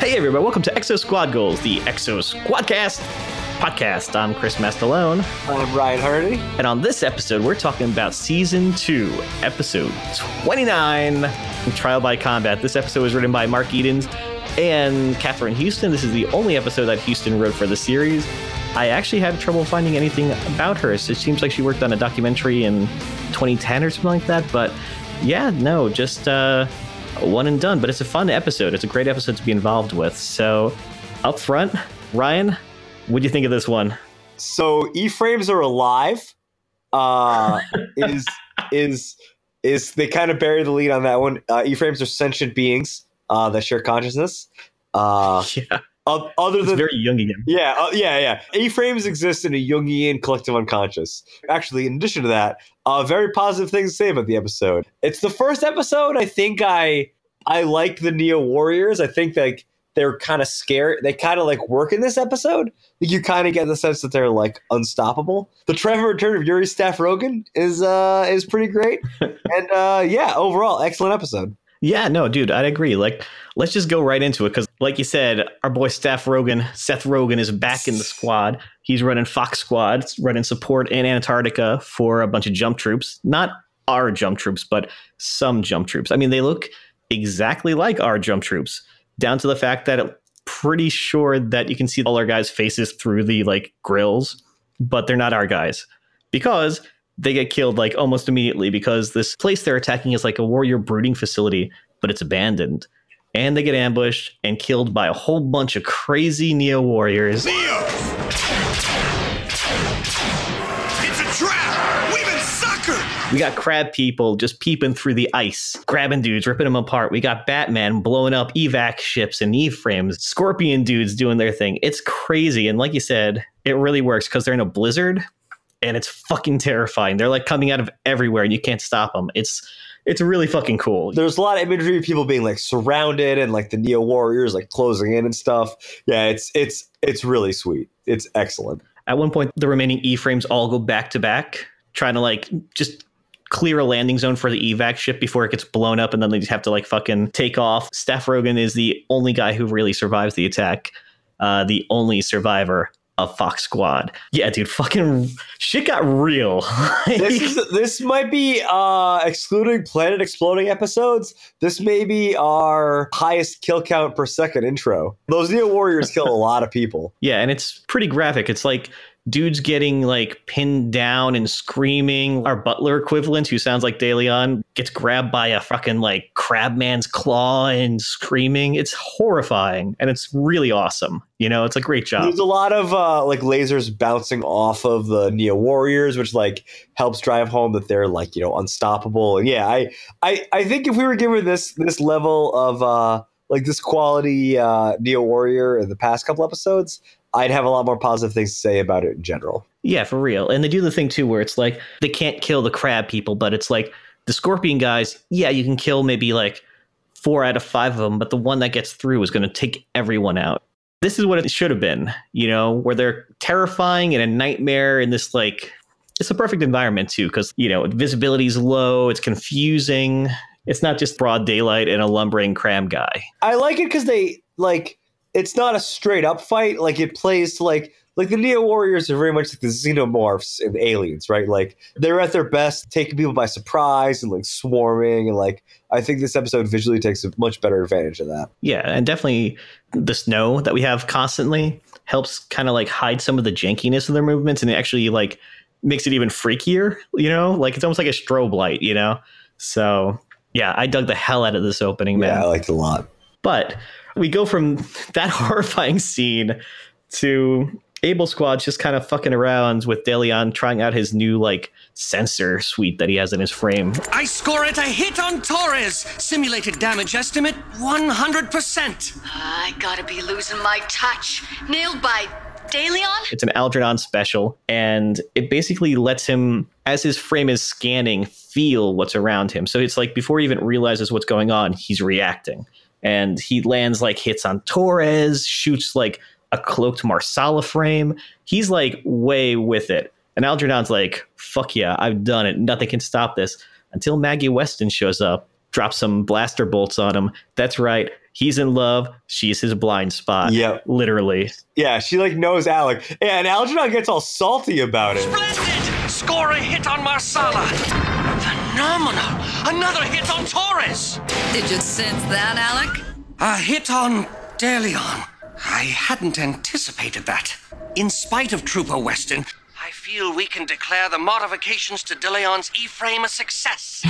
Hey everybody, welcome to Exo Squad Goals, the Exo Squadcast podcast. I'm Chris Mastalone, I'm Ryan Hardy. and on this episode, we're talking about season two, episode 29, Trial by Combat. This episode was written by Mark Edens and Catherine Houston. This is the only episode that Houston wrote for the series. I actually had trouble finding anything about her. So it seems like she worked on a documentary in 2010 or something like that. But yeah, no, just uh, one and done. But it's a fun episode. It's a great episode to be involved with. So up front, Ryan, what do you think of this one? So E-frames are alive. Uh, is is is they kind of bury the lead on that one. Uh, E-frames are sentient beings uh, that share consciousness. Uh, Yeah, other it's than very Jungian. yeah, uh, yeah, yeah. E-frames exist in a Jungian collective unconscious. Actually, in addition to that, uh, very positive things to say about the episode. It's the first episode. I think I I like the Neo Warriors. I think like they're kind of scared. They kind of like work in this episode. Like, you kind of get the sense that they're like unstoppable. The Trevor return of Yuri Staff Rogan is uh is pretty great. and uh yeah, overall excellent episode. Yeah, no, dude, I'd agree. Like, let's just go right into it because, like you said, our boy Steph Rogan, Seth Rogan, is back in the squad. He's running Fox Squad, running support in Antarctica for a bunch of jump troops. Not our jump troops, but some jump troops. I mean, they look exactly like our jump troops, down to the fact that it, pretty sure that you can see all our guys' faces through the like grills, but they're not our guys because they get killed like almost immediately because this place they're attacking is like a warrior brooding facility, but it's abandoned. And they get ambushed and killed by a whole bunch of crazy Neo warriors. Neo! It's a trap! We've been suckered! We got crab people just peeping through the ice, grabbing dudes, ripping them apart. We got Batman blowing up evac ships and E frames, Scorpion dudes doing their thing. It's crazy. And like you said, it really works because they're in a blizzard and it's fucking terrifying. They're like coming out of everywhere and you can't stop them. It's it's really fucking cool. There's a lot of imagery of people being like surrounded and like the Neo Warriors like closing in and stuff. Yeah, it's it's it's really sweet. It's excellent. At one point, the remaining E frames all go back to back, trying to like just clear a landing zone for the evac ship before it gets blown up, and then they just have to like fucking take off. Steph Rogan is the only guy who really survives the attack, uh, the only survivor of Fox Squad. Yeah, dude, fucking shit got real. This is this might be uh excluding planet exploding episodes. This may be our highest kill count per second intro. Those Neo Warriors kill a lot of people. Yeah, and it's pretty graphic. It's like dudes getting like pinned down and screaming. Our butler equivalent, who sounds like DeLeon, gets grabbed by a fucking like crabman's claw and screaming. It's horrifying and it's really awesome. You know, it's a great job. There's a lot of uh like lasers bouncing off of the Neo Warriors, which like helps drive home that they're like, you know, unstoppable. And yeah, I I I think if we were given this this level of uh like this quality uh Neo Warrior in the past couple episodes, I'd have a lot more positive things to say about it in general. Yeah, for real. And they do the thing too where it's like they can't kill the crab people, but it's like the scorpion guys, yeah, you can kill maybe like four out of five of them, but the one that gets through is going to take everyone out. This is what it should have been, you know, where they're terrifying and a nightmare in this like it's a perfect environment too, because you know, visibility is low, it's confusing. It's not just broad daylight and a lumbering cram guy. I like it because they like it's not a straight up fight. Like it plays to like like the Neo Warriors are very much like the xenomorphs and aliens, right? Like they're at their best, taking people by surprise and like swarming, and like I think this episode visually takes a much better advantage of that. Yeah, and definitely the snow that we have constantly helps kind of like hide some of the jankiness of their movements and it actually like makes it even freakier, you know? Like it's almost like a strobe light, you know? So, yeah, I dug the hell out of this opening, man. Yeah, I liked it a lot. But we go from that horrifying scene to Able Squad just kind of fucking around with DeLeon trying out his new like sensor suite that he has in his frame. I score it a hit on Torres. Simulated damage estimate 100%. I gotta be losing my touch. Nailed by DeLeon? It's an Algernon special, and it basically lets him, as his frame is scanning, feel what's around him. So it's like before he even realizes what's going on, he's reacting. And he lands like hits on Torres, shoots like a cloaked Marsala frame. He's like way with it. And Algernon's like, fuck yeah, I've done it. Nothing can stop this. Until Maggie Weston shows up, drops some blaster bolts on him. That's right. He's in love. She's his blind spot. Yep. Literally. Yeah, she like knows Alec. Yeah, and Algernon gets all salty about it. Splendid! Score a hit on Marsala. Phenomenal! Another hit on Torres. Did you sense that, Alec? A hit on DeLeon. I hadn't anticipated that. In spite of Trooper Weston, I feel we can declare the modifications to DeLeon's E-frame a success.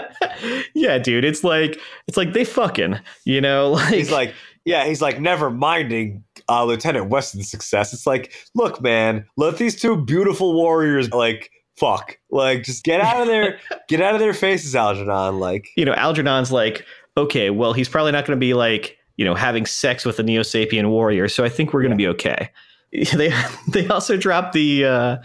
yeah, dude. It's like it's like they fucking, you know, like He's like, yeah, he's like never minding uh, Lieutenant Weston's success. It's like, look, man, let these two beautiful warriors like fuck, like just get out of their get out of their faces, Algernon. Like, you know, Algernon's like, okay, well, he's probably not going to be like, you know, having sex with a Neo Sapien warrior, so I think we're going to be okay. They they also dropped the uh,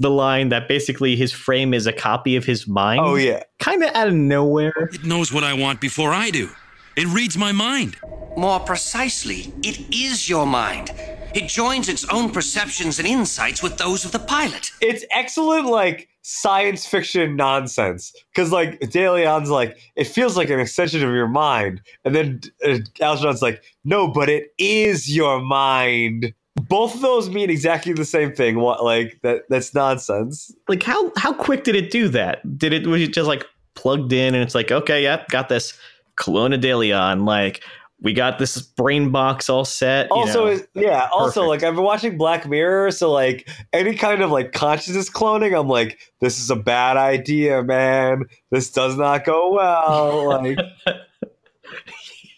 the line that basically his frame is a copy of his mind. oh yeah, kind of out of nowhere. It knows what I want before I do. It reads my mind. More precisely, it is your mind. It joins its own perceptions and insights with those of the pilot. it's excellent like science fiction nonsense because like DeLeon's like it feels like an extension of your mind, and then uh, Algernon's like, no, but it is your mind. Both of those mean exactly the same thing. What like that? That's nonsense. Like how how quick did it do that? Did it was it just like plugged in and it's like, okay, yeah, got this. Kelowna de Leon, like we got this brain box all set. you also know. yeah also Perfect. like i've been watching black mirror so like any kind of like consciousness cloning i'm like this is a bad idea man this does not go well like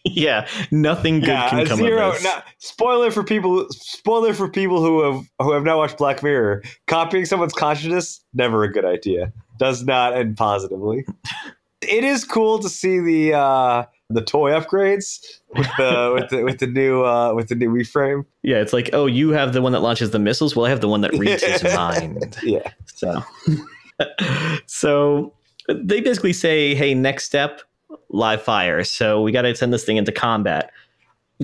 yeah, nothing good yeah can come zero of this. spoiler for people spoiler for people who have who have not watched black mirror copying someone's consciousness never a good idea does not end positively it is cool to see the uh the toy upgrades with the with the with the new uh with the new reframe Yeah, it's like, oh, you have the one that launches the missiles. Well, I have the one that reads his mind. yeah So, so they basically say, hey, next step, live fire. So we got to send this thing into combat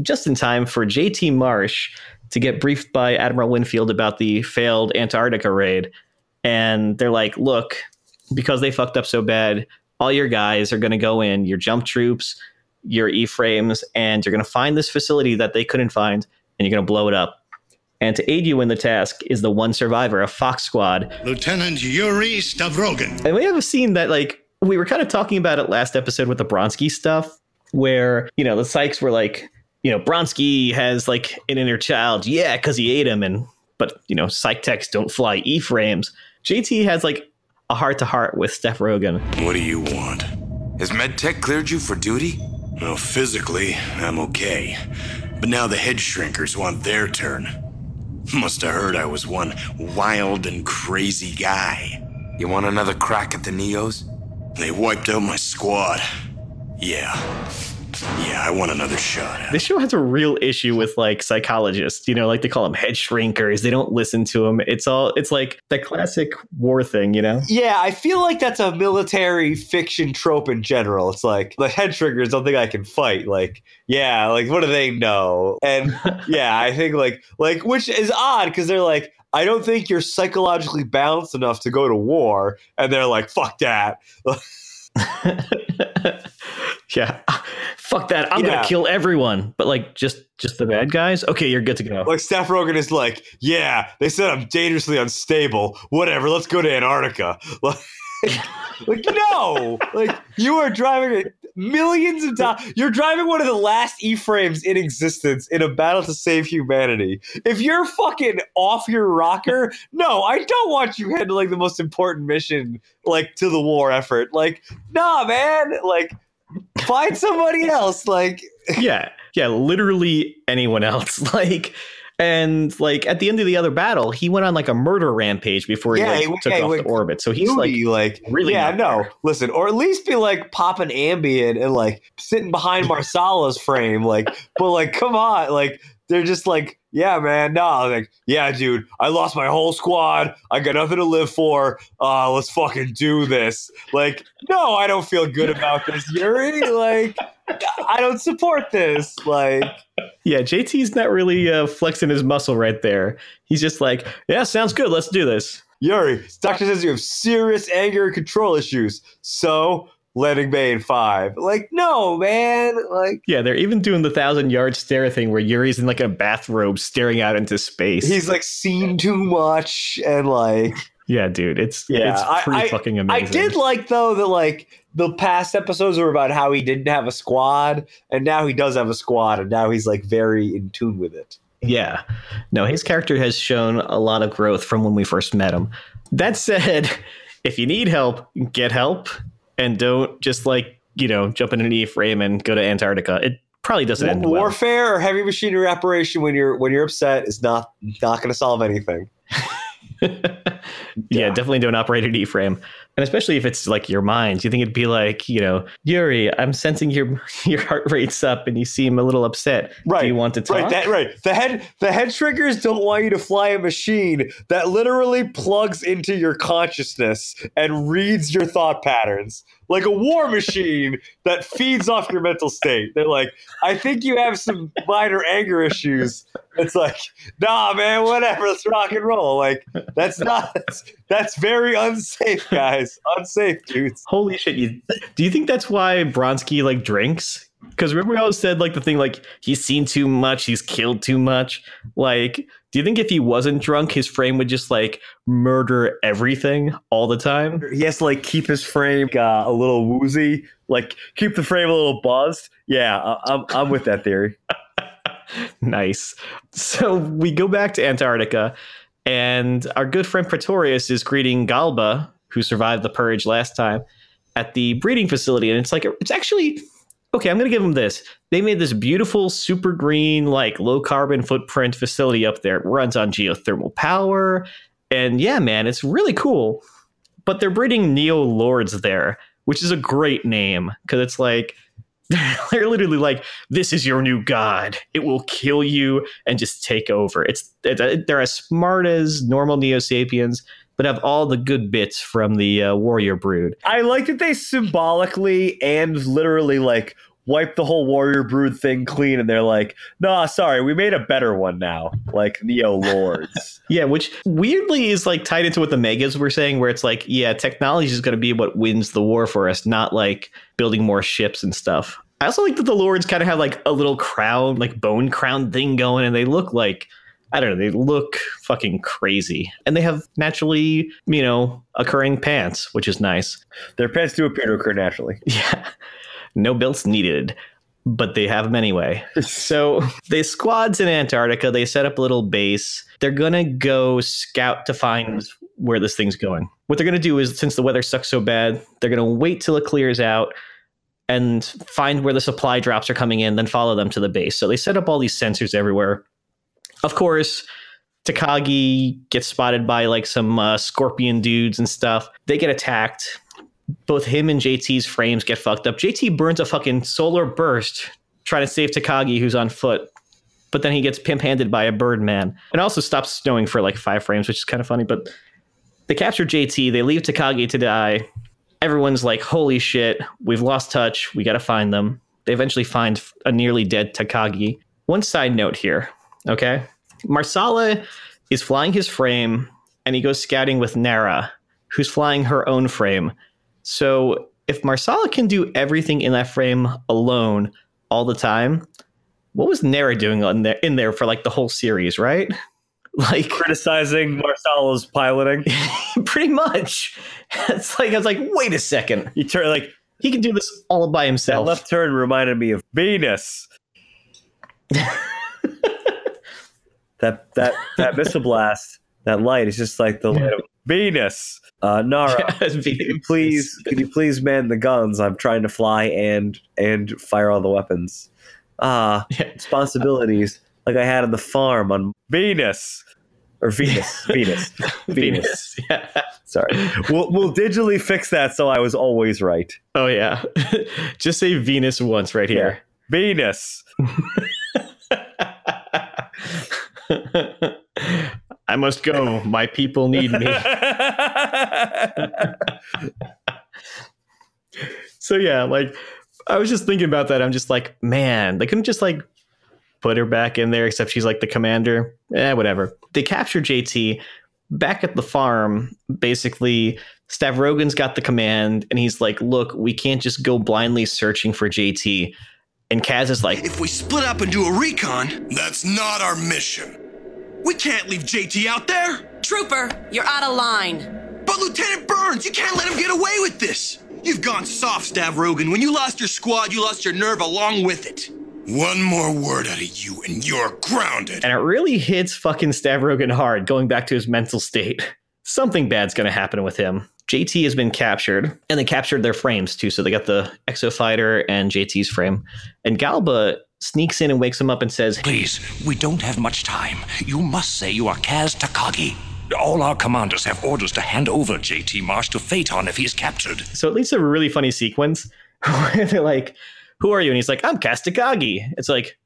just in time for JT Marsh to get briefed by Admiral Winfield about the failed Antarctica raid. And they're like, look, because they fucked up so bad, all your guys are going to go in, your jump troops, your E frames, and you're going to find this facility that they couldn't find, and you're going to blow it up. And to aid you in the task is the one survivor, a Fox Squad, Lieutenant Yuri Stavrogan. and we have a scene that like we were kind of talking about it last episode with the Bronsky stuff, where you know the Sykes were like, you know, Bronsky has like an inner child, yeah, because he ate him, and but you know, psych techs don't fly E frames. JT has like a heart to heart with Steph Rogan. What do you want? Has MedTech cleared you for duty? Well, physically, I'm okay. But now the head shrinkers want their turn. Must have heard I was one wild and crazy guy. You want another crack at the Neos? They wiped out my squad. Yeah. Yeah, I want another shot. This show has a real issue with like psychologists, you know, like they call them head shrinkers. They don't listen to them. It's all it's like the classic war thing, you know. Yeah, I feel like that's a military fiction trope in general. It's like the head triggers don't think I can fight. Like, yeah, like what do they know? And yeah, I think like like which is odd because they're like, I don't think you're psychologically balanced enough to go to war, and they're like, fuck that. yeah. Fuck that. I'm Yeah. gonna kill everyone. But like just just the bad guys? Okay, you're good to go. Like Steph Rogan is like, yeah, they said I'm dangerously unstable. Whatever, let's go to Antarctica. Like, like no, like you are driving millions of dollars. You're driving one of the last E frames in existence in a battle to save humanity. If you're fucking off your rocker, no, I don't want you handling the most important mission like to the war effort. Like, nah, man, like. Find somebody else. Like, yeah. Yeah, literally anyone else. Like and like at the end of the other battle, he went on like a murder rampage before he Yeah, like, he- took yeah, off the orbit. So he's like Really, like, really yeah, no. there. Listen, or at least be like popping Ambien and like sitting behind Marsala's frame, like, but like, come on, like, they're just like, yeah, man, no, like, yeah, dude, I lost my whole squad, I got nothing to live for, uh, let's fucking do this. Like, no, I don't feel good about this, Yuri. Like, I don't support this. Like, Yeah, JT's not really uh, flexing his muscle right there. He's just like, yeah, sounds good. Let's do this. Yuri, doctor says you have serious anger and control issues. So, landing bay in five. Like, no, man. Like, Yeah, they're even doing the thousand yard stare thing where Yuri's in like a bathrobe staring out into space. he's like seen too much and like yeah, dude, it's Yeah, it's pretty I- fucking amazing. I did like though that like the past episodes were about how he didn't have a squad and now he does have a squad and now he's like very in tune with it. Yeah. No, his character has shown a lot of growth from when we first met him. That said, if you need help, get help and don't just like, you know, jump in an E frame and go to Antarctica. It probably doesn't end well. Warfare or heavy machinery operation when you're when you're upset is not not going to solve anything. yeah, definitely don't operate an E frame. And especially if it's like your mind, you think it'd be like, you know, Yuri, I'm sensing your your heart rate's up and you seem a little upset. Right. Do you want to talk? Right, that, right. The head the head shrinkers don't want you to fly a machine that literally plugs into your consciousness and reads your thought patterns. Like a war machine that feeds off your mental state. They're like, I think you have some minor anger issues. It's like, nah, man, whatever. Let's rock and roll. Like, that's not that's, that's very unsafe, guys. Unsafe, dudes. Holy shit! You, do you think that's why Bronsky like drinks? Because remember, we always said like the thing like he's seen too much, he's killed too much. Like, do you think if he wasn't drunk, his frame would just like murder everything all the time? He has to like keep his frame uh, a little woozy, like keep the frame a little buzzed. Yeah, I- I'm I'm with that theory. nice. So we go back to Antarctica, and our good friend Praetorius is greeting Galba, who survived the purge last time, at the breeding facility, and it's like it's actually okay. I'm gonna give them this. They made this beautiful, super green, like low carbon footprint facility up there. It runs on geothermal power, and yeah, man, it's really cool. But they're breeding Neo Lords there, which is a great name because it's like they're literally like, "This is your new god. It will kill you and just take over." It's, it's they're as smart as normal Neo Sapiens, but have all the good bits from the uh, Warrior Brood. I like that they symbolically and literally like wipe the whole warrior brood thing clean, and they're like, "Nah, sorry, we made a better one now." Like Neo Lords. Yeah, which weirdly is like tied into what the megas were saying, where it's like, yeah, technology is going to be what wins the war for us, not like building more ships and stuff. I also like that the lords kind of have like a little crown, like bone crown thing going, and they look like I don't know, they look fucking crazy, and they have naturally, you know, occurring pants, which is nice. Their pants do appear to occur naturally. Yeah, no belts needed, but they have them anyway. so they squads in Antarctica. They set up a little base. They're gonna go scout to find where this thing's going. What they're gonna do is, since the weather sucks so bad, they're gonna wait till it clears out and find where the supply drops are coming in, then follow them to the base. So they set up all these sensors everywhere. Of course, Takagi gets spotted by like some uh, scorpion dudes and stuff. They get attacked. Both him and JT's frames get fucked up. JT burns a fucking solar burst trying to save Takagi, who's on foot. But then he gets pimp handed by a bird man. It also stops snowing for like five frames, which is kind of funny. But they capture JT. They leave Takagi to die. Everyone's like, holy shit, we've lost touch. We got to find them. They eventually find a nearly dead Takagi. One side note here, okay? Marsala is flying his frame and he goes scouting with Nara, who's flying her own frame. So if Marsala can do everything in that frame alone all the time, what was Nara doing on there in there for like the whole series, right? Like Criticizing Marsala's piloting. pretty much. It's like I was like, wait a second. You turn like He can do this all by himself. that himself. left turn reminded me of Venus. that that that missile blast, that light is just like the light of Venus. Uh, Nara, you please could you please man the guns? I'm trying to fly and and fire all the weapons. Ah, Yeah. responsibilities like I had on the farm on Venus or Venus, Venus, Venus. Yeah. Sorry, we'll we'll digitally fix that so I was always right. Oh yeah. Just say Venus once right here. Venus. I must go. My people need me. so yeah, like I was just thinking about that. I'm just like, man, they couldn't just like put her back in there, except she's like the commander. Eh, whatever. They capture JT back at the farm. Basically, Stavrogan's got the command, and he's like, "Look, we can't just go blindly searching for JT." And Kaz is like, If we split up and do a recon, That's not our mission. we can't leave JT out there. Trooper, you're out of line. But Lieutenant Burns, you can't let him get away with this. You've gone soft, Stav Rogan. When you lost your squad, you lost your nerve along with it. One more word out of you and you're grounded. and it really hits fucking Stavrogan hard, going back to his mental state. Something bad's going to happen with him. JT has been captured, and they captured their frames too. So they got the Exo Fighter and JT's frame. And Galba sneaks in and wakes him up and says, Please, we don't have much time. You must say you are Kaz Takagi. All our commanders have orders to hand over JT Marsh to Phaeton if he is captured. So it leads to a really funny sequence where they're like, Who are you? And he's like, I'm Kaz Takagi. It's like,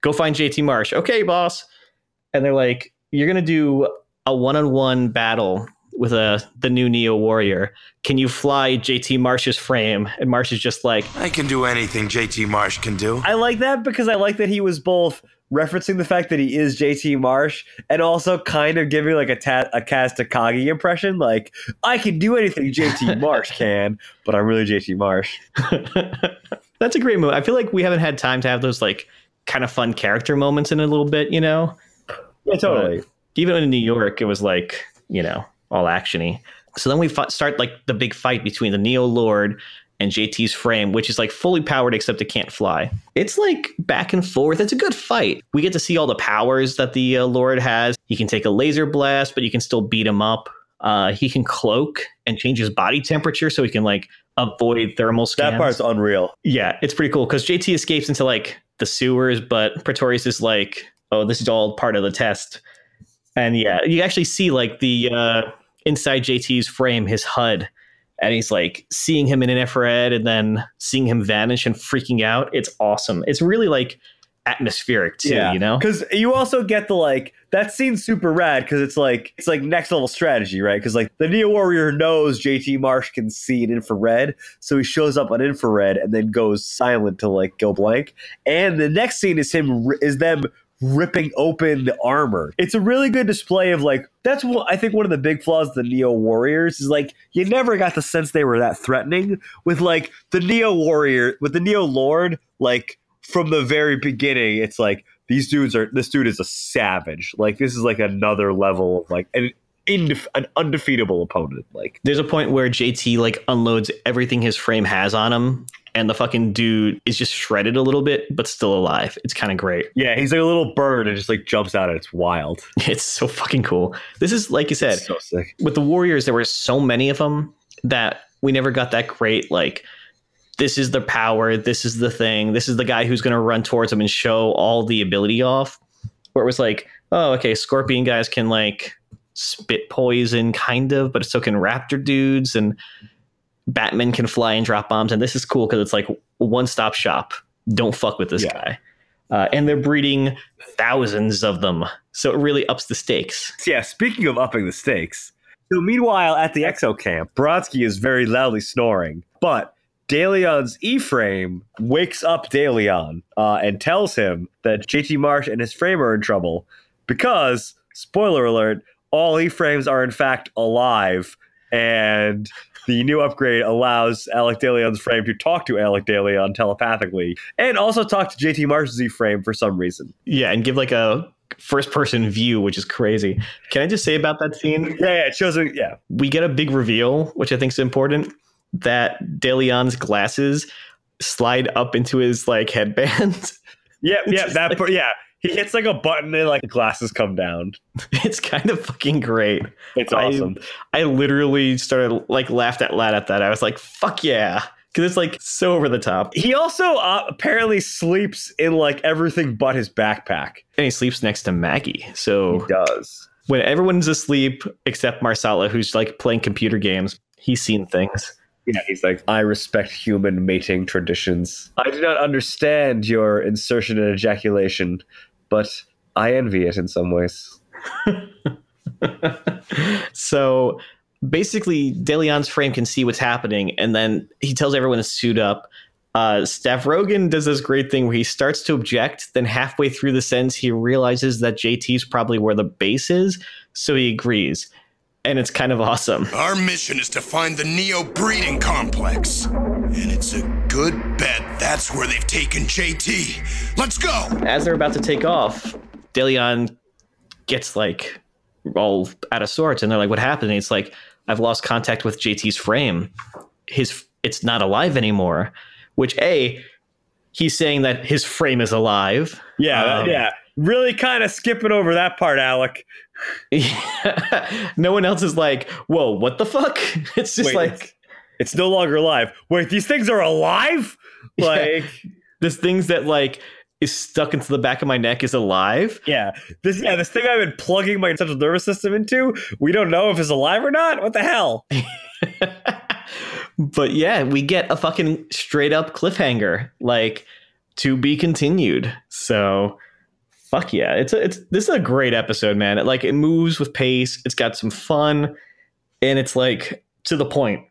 Go find JT Marsh. Okay, boss. And they're like, You're going to do a one on one battle with a, the new Neo Warrior. Can you fly JT Marsh's frame? And Marsh is just like, I can do anything JT Marsh can do. I like that because I like that he was both referencing the fact that he is JT Marsh and also kind of giving like a, ta- a Kaz Takagi impression. Like, I can do anything JT Marsh can, but I'm really JT Marsh. That's a great move. I feel like we haven't had time to have those like kind of fun character moments in a little bit, you know? Yeah, totally. But even in New York, it was like, you know, all actiony. So then we fi- start like the big fight between the Neo Lord and JT's frame, which is like fully powered except it can't fly. It's like back and forth. It's a good fight. We get to see all the powers that the uh, Lord has. He can take a laser blast, but you can still beat him up. Uh, he can cloak and change his body temperature so he can like avoid thermal scans. That part's unreal. Yeah, it's pretty cool because JT escapes into like the sewers, but Praetorius is like, oh, this is all part of the test. And yeah, you actually see like the uh, inside JT's frame, his HUD, and he's like seeing him in an infrared and then seeing him vanish and freaking out. It's awesome. It's really like atmospheric too, you know? because you also get the like that scene's super rad because it's like it's like next level strategy, right? Because like the Neo Warrior knows JT Marsh can see an infrared, so he shows up on infrared and then goes silent to like go blank. And the next scene is him is them ripping open the armor. It's a really good display of like that's what I think one of the big flaws of the Neo Warriors is like you never got the sense they were that threatening with like the Neo Warrior with the Neo Lord like from the very beginning it's like these dudes are this dude is a savage like this is like another level of like an indef- an undefeatable opponent like There's a point where JT like unloads everything his frame has on him, and the fucking dude is just shredded a little bit, but still alive. It's kind of great. yeah he's like a little bird and just like jumps out and it's wild It's so fucking cool. This is like you said, so with the Warriors, there were so many of them that we never got that great like. This is the power. This is the thing. This is the guy who's going to run towards him and show all the ability off. Where it was like, oh, okay, Scorpion guys can like spit poison, kind of, but it's so can Raptor dudes, and Batman can fly and drop bombs. And this is cool because it's like one stop shop. Don't fuck with this Yeah. guy. Uh, and they're breeding thousands of them, so it really ups the stakes. yeah speaking of upping the stakes so meanwhile at the exo camp Bronsky is very loudly snoring but DeLeon's E-frame wakes up DeLeon uh, and tells him that JT Marsh and his frame are in trouble because, spoiler alert, all E-frames are in fact alive, and the new upgrade allows Alec DeLeon's frame to talk to Alec DeLeon telepathically and also talk to JT Marsh's E-frame for some reason. Yeah, and give like a first person view, which is crazy. Can I just say about that scene? Yeah, yeah, it shows. him- Yeah, We get a big reveal, which I think is important, that DeLeon's glasses slide up into his like headband. yeah, yeah. That like- part, yeah. He hits like a button and like the glasses come down. it's kind of fucking great. It's awesome. I literally started like laughed out loud at that. I was like, "Fuck yeah!" Because it's like so over the top. He also uh, apparently sleeps in like everything but his backpack. And he sleeps next to Maggie. So He does. when everyone's asleep except Marsala, who's like playing computer games, he's seen things. Yeah, he's like, I respect human mating traditions. I do not understand your insertion and ejaculation, but I envy it in some ways. so basically, DeLeon's frame can see what's happening, and then he tells everyone to suit up. Uh, Steph Rogan does this great thing where he starts to object, then halfway through the sentence, he realizes that JT's probably where the base is, so he agrees. And it's kind of awesome. Our mission is to find the Neo breeding complex. And it's a good bet that's where they've taken JT. Let's go! As they're about to take off, DeLeon gets like all out of sorts and they're like, What happened? And it's like, I've lost contact with JT's frame. His it's not alive anymore. Which A, he's saying that his frame is alive. Yeah, Um, yeah. Really kind of skipping over that part, Alec. no one else is like, whoa, what the fuck? It's just Wait, like it's, it's no longer alive. Wait, these things are alive? Like, this things that like is stuck into the back of my neck is alive. yeah, this yeah, this thing I've been plugging my central nervous system into. We don't know if it's alive or not. What the hell? but yeah, we get a fucking straight up cliffhanger, like to be continued. So fuck yeah. It's a, it's this is a great episode, man. It, like it moves with pace, it's got some fun, and it's like to the point.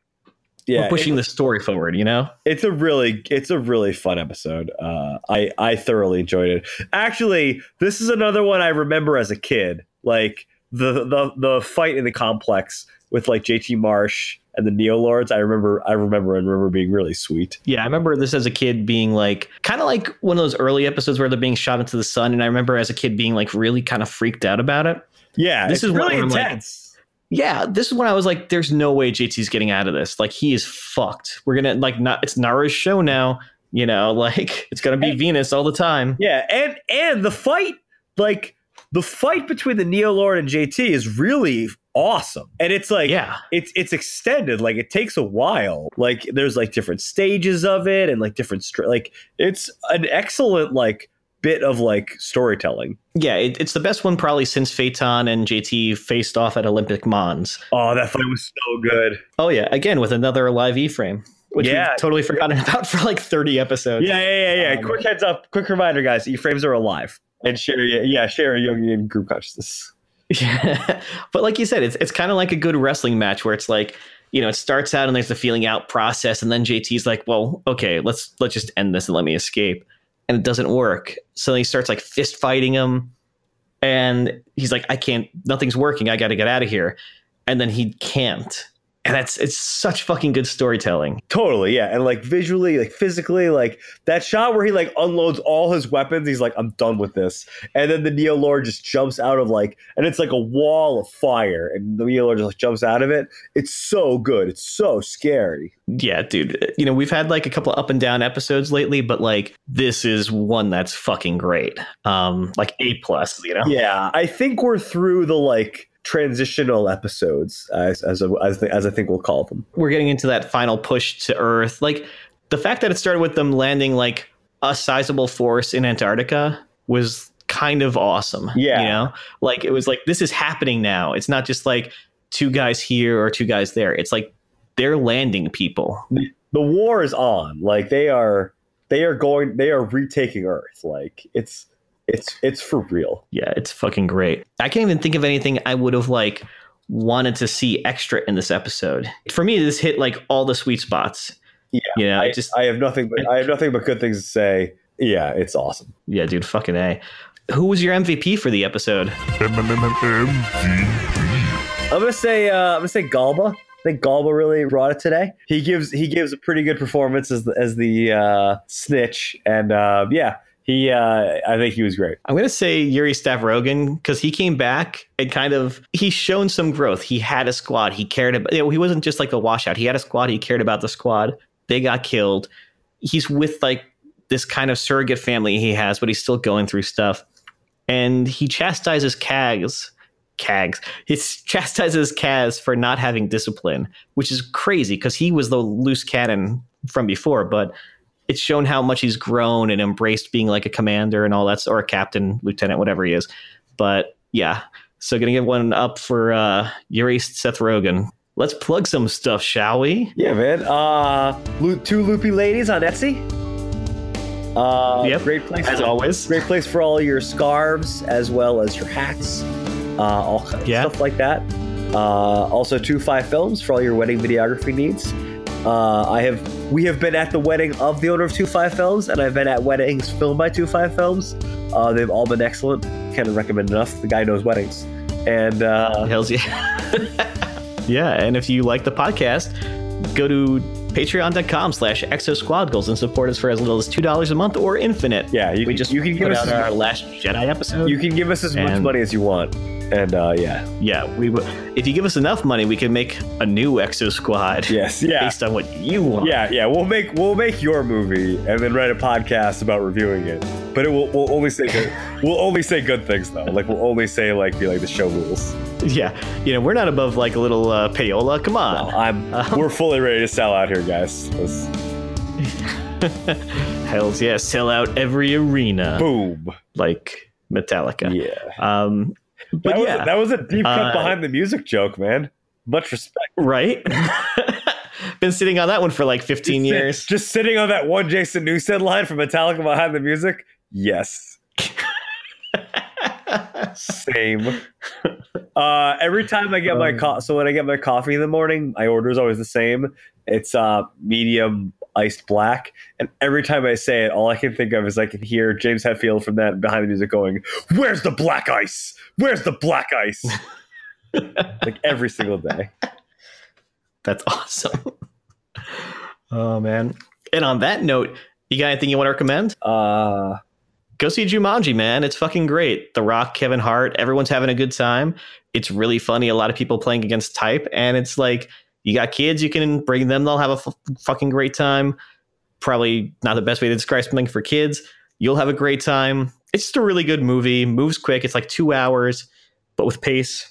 Yeah, We're pushing the story forward, you know? it's a really it's a really fun episode. Uh, I I thoroughly enjoyed it. Actually, this is another one I remember as a kid. Like the the the fight in the complex with like JT Marsh and the Neo Lords. I remember I remember and remember being really sweet. Yeah, I remember this as a kid being like kind of like one of those early episodes where they're being shot into the sun, and I remember as a kid being like really kind of freaked out about it. Yeah, This is really I'm like- intense. Yeah, this is when I was like, "There's no way JT's getting out of this. Like, he is fucked. We're gonna like not. It's Nara's show now. You know, like it's gonna be Venus all the time. yeah, and and the fight like the fight between the Neo Lord and JT is really awesome. And it's like Yeah, it's it's extended like it takes a while like there's like different stages of it and like different str- like it's an excellent like bit of like storytelling yeah. It, it's the best one probably since Phaeton and JT faced off at Olympus Mons. oh that fight was so good Oh yeah, again with another live E frame, which Yeah. we've totally forgotten about for like 30 episodes. yeah yeah yeah yeah Um, quick heads up quick reminder guys e-frames are alive and share yeah share a Jungian group consciousness Yeah. but like you said, it's it's kind of like a good wrestling match where it's like, you know, it starts out and there's the feeling out process, and then JT's like, well, okay, let's let's just end this and let me escape. And it doesn't work. So he starts like fist fighting him. And he's like, I can't, nothing's working. I gotta get out of here. And then he can't. And that's it's such fucking good storytelling. Totally, yeah, and like visually, like physically, like that shot where he like unloads all his weapons. He's like, "I'm done with this," and then the Neo Lord just jumps out of like, and it's like a wall of fire, and the Neo Lord just like, jumps out of it. It's so good. It's so scary. Yeah, dude. You know, we've had like a couple of up and down episodes lately, but like this is one that's fucking great. Um, like A plus, you know? Yeah, I think we're through the like transitional episodes, as as as, as I think we'll call them. we're getting into that final push to Earth. Like the fact that it started with them landing like a sizable force in Antarctica was kind of awesome. Yeah. You know, like it was like, this is happening now. It's not just like two guys here or two guys there. It's like they're landing people. The war is on. Like they are, they are going, they are retaking Earth. Like it's it's it's for real. Yeah, it's fucking great. I can't even think of anything I would have like wanted to see extra in this episode. For me, this hit like all the sweet spots. Yeah, You know, I it just I have nothing but I have nothing but good things to say. Yeah, it's awesome. yeah, dude, fucking A. Who was your MVP for the episode? I'm gonna say uh, I'm gonna say Galba. I think Galba really brought it today. He gives he gives a pretty good performance as the as the uh, snitch, and uh, yeah, he uh, I think he was great. I'm gonna say Yuri Stavrogan because he came back and kind of he's shown some growth. He had a squad. He cared about. You know, he wasn't just like a washout. He had a squad. He cared about the squad. They got killed. He's with like this kind of surrogate family he has, but he's still going through stuff. And he chastises Cags. Cags. He chastises Kaz for not having discipline, which is crazy because he was the loose cannon from before, but it's shown how much he's grown and embraced being like a commander and all that, or a captain, lieutenant, whatever he is. But yeah, so gonna give one up for uh, Yuri Seth Rogen. Let's plug some stuff, shall we? Yeah, man. Uh, two loopy ladies on Etsy. Uh, Yep, great place As for- always. Great place for all your scarves as well as your hats, uh, all kinds of Yeah. stuff like that. Uh, also, two five films for all your wedding videography needs. Uh, I have we have been at the wedding of the owner of Two Five Films, and I've been at weddings filmed by Two Five Films. Uh, they've all been excellent. Can't recommend enough. The guy knows weddings, and uh, Hells yeah. Yeah, and if you like the podcast, go to patreon.com slash exosquadgoals and support us for as little as $2 a month or infinite. Yeah, you we just you can give put us our last Jedi episode. You can give us as much money as you want, and uh, yeah, yeah, we w- if you give us enough money, we can make a new Exo Squad. yes, yeah, Based on what you want. yeah, yeah. We'll make we'll make your movie and then write a podcast about reviewing it. But it will we'll only say good, we'll only say good things though. Like we'll only say like be like the show rules. Yeah. You know, we're not above like a little uh, payola. Come on. I'm Um, we're fully ready to sell out here, guys. Let's, Hells yeah, sell out every arena. boom. Like Metallica. Yeah. Um, but That was, yeah. that was a deep cut Uh, behind the music joke, man. Much respect. right? Been sitting on that one for like 15 years. Just sitting on that one Jason Newsted line from Metallica behind the music. Yes. Same. Uh, every time I get my Um, co- so when I get my coffee in the morning, my order is always the same. It's uh medium iced black, and every time I say it, all I can think of is I can hear James Hetfield from that behind the music going, "Where's the black ice? Where's the black ice?" like every single day. That's awesome. oh man. And on that note, you got anything you want to recommend? Uh, Go see Jumanji, man. It's fucking great. The Rock, Kevin Hart, everyone's having a good time. It's really funny. A lot of people playing against type, and it's like you got kids, you can bring them. They'll have a f- fucking great time. Probably not the best way to describe something for kids. You'll have a great time. It's just a really good movie. Moves quick. It's like two hours, but with pace.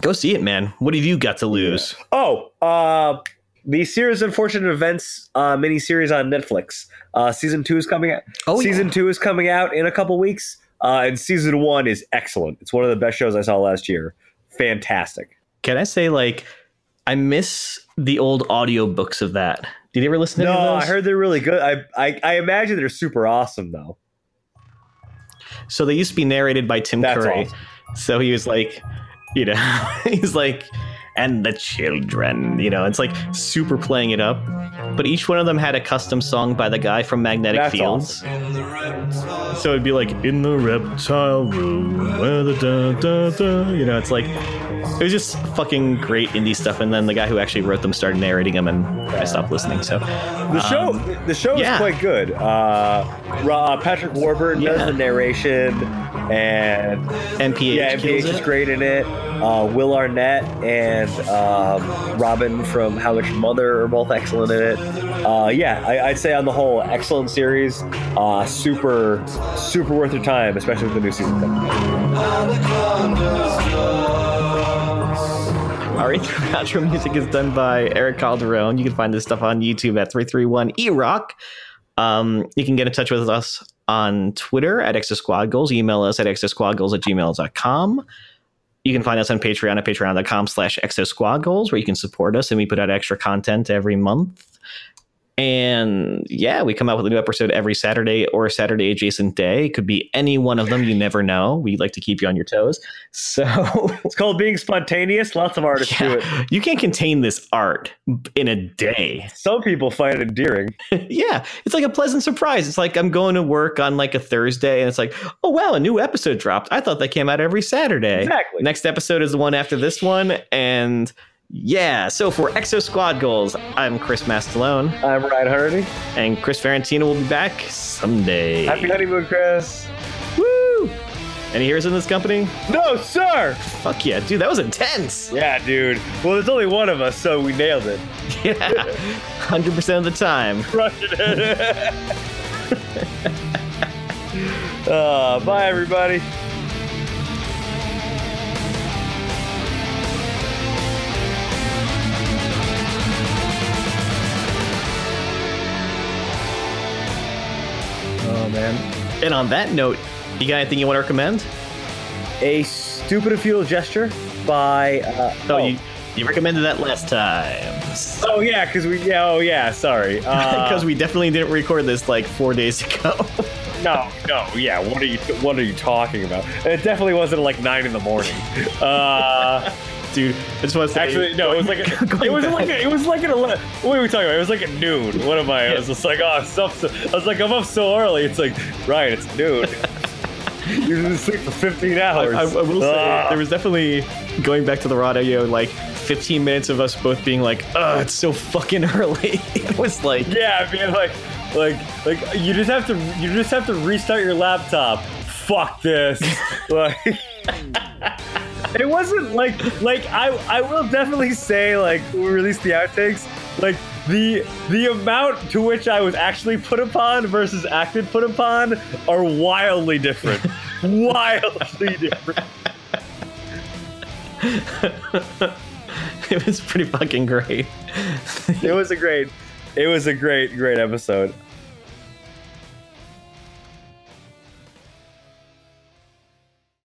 Go see it, man. What have you got to lose? Oh, uh, the series Unfortunate Events uh, miniseries on Netflix. Uh, season two is coming out. Oh, yeah. season two is coming out in a couple weeks. Uh, and season one is excellent. It's one of the best shows I saw last year. Fantastic. Can I say like I miss the old audiobooks of that. Did you ever listen to those? No, those? I heard they're really good. I, I I imagine they're super awesome though. So they used to be narrated by Tim That's Curry. awesome. So he was like, you know, he's like, and the children, you know, it's like super playing it up. But each one of them had a custom song by the guy from Magnetic That's Fields. So it'd be like in the reptile room, where the da da da. You know, it's like it was just fucking great indie stuff. And then the guy who actually wrote them started narrating them, and I stopped listening. So The show the show Um, yeah. is quite good. Uh, uh, Patrick Warburton Yeah. does the narration, and NPH, yeah, NPH is it. great in it. Uh, Will Arnett and um, Robin from How Much Mother are both excellent in it. Uh, yeah, I, I'd say on the whole, excellent series. Uh, super, super worth your time, especially with the new season coming. Our outro music is done by Eric Calderon. You can find this stuff on YouTube at 331 eRock. Um, you can get in touch with us on Twitter at exosquadgoals. Email us at exosquadgoals at gmail.com. You can find us on Patreon at patreon.com slash exosquadgoals, where you can support us and we put out extra content every month. And yeah, we come out with a new episode every Saturday or a Saturday adjacent day. It could be any one of them. You never know. We like to keep you on your toes. So It's called being spontaneous. Lots of artists do it. you can't contain this art in a day. Some people find it endearing. yeah, it's like a pleasant surprise. It's like I'm going to work on like a Thursday and it's like, oh wow, a new episode dropped. I thought that came out every Saturday. Exactly. Next episode is the one after this one. And yeah, so for Exo Squad Goals, I'm Chris Mastalone I'm Ryan Hardy. and Chris Ferrantino will be back someday. Happy honeymoon, Chris. Woo! Any heroes in this company? No, sir. Fuck yeah, dude, that was intense. Yeah, dude. Well, there's only one of us, so we nailed it. Yeah, 100% of the time. Crushing it. uh, bye, everybody. Man. And on that note, you got anything you want to recommend? A stupid futile gesture by. Uh, Oh, you you recommended that last time Oh yeah, because we. Yeah. Oh yeah. Sorry. Uh, because we definitely didn't record this like four days ago. No. No. Yeah. What are you? What are you talking about? It definitely wasn't like nine in the morning. Uh, Dude, I just want to say actually, no. It was like. A, it was back. like. A, it was like an. ele- What are we talking about? It was like at noon. What am I? I was just like, oh, so, I was like, I'm up so early. It's like, Ryan, It's noon. You've been asleep for 15 hours. I- I will say Ah. there was definitely going back to the radio like 15 minutes of us both being like, "Oh, it's so fucking early." it was like, yeah, I mean, like, like, like you just have to, you just have to restart your laptop. Fuck this. like, it wasn't like, like I, I will definitely say, like, we released the outtakes, like the the amount to which I was actually put upon versus acted put upon are wildly different. wildly different. it was pretty fucking great. it was a great, it was a great, great episode.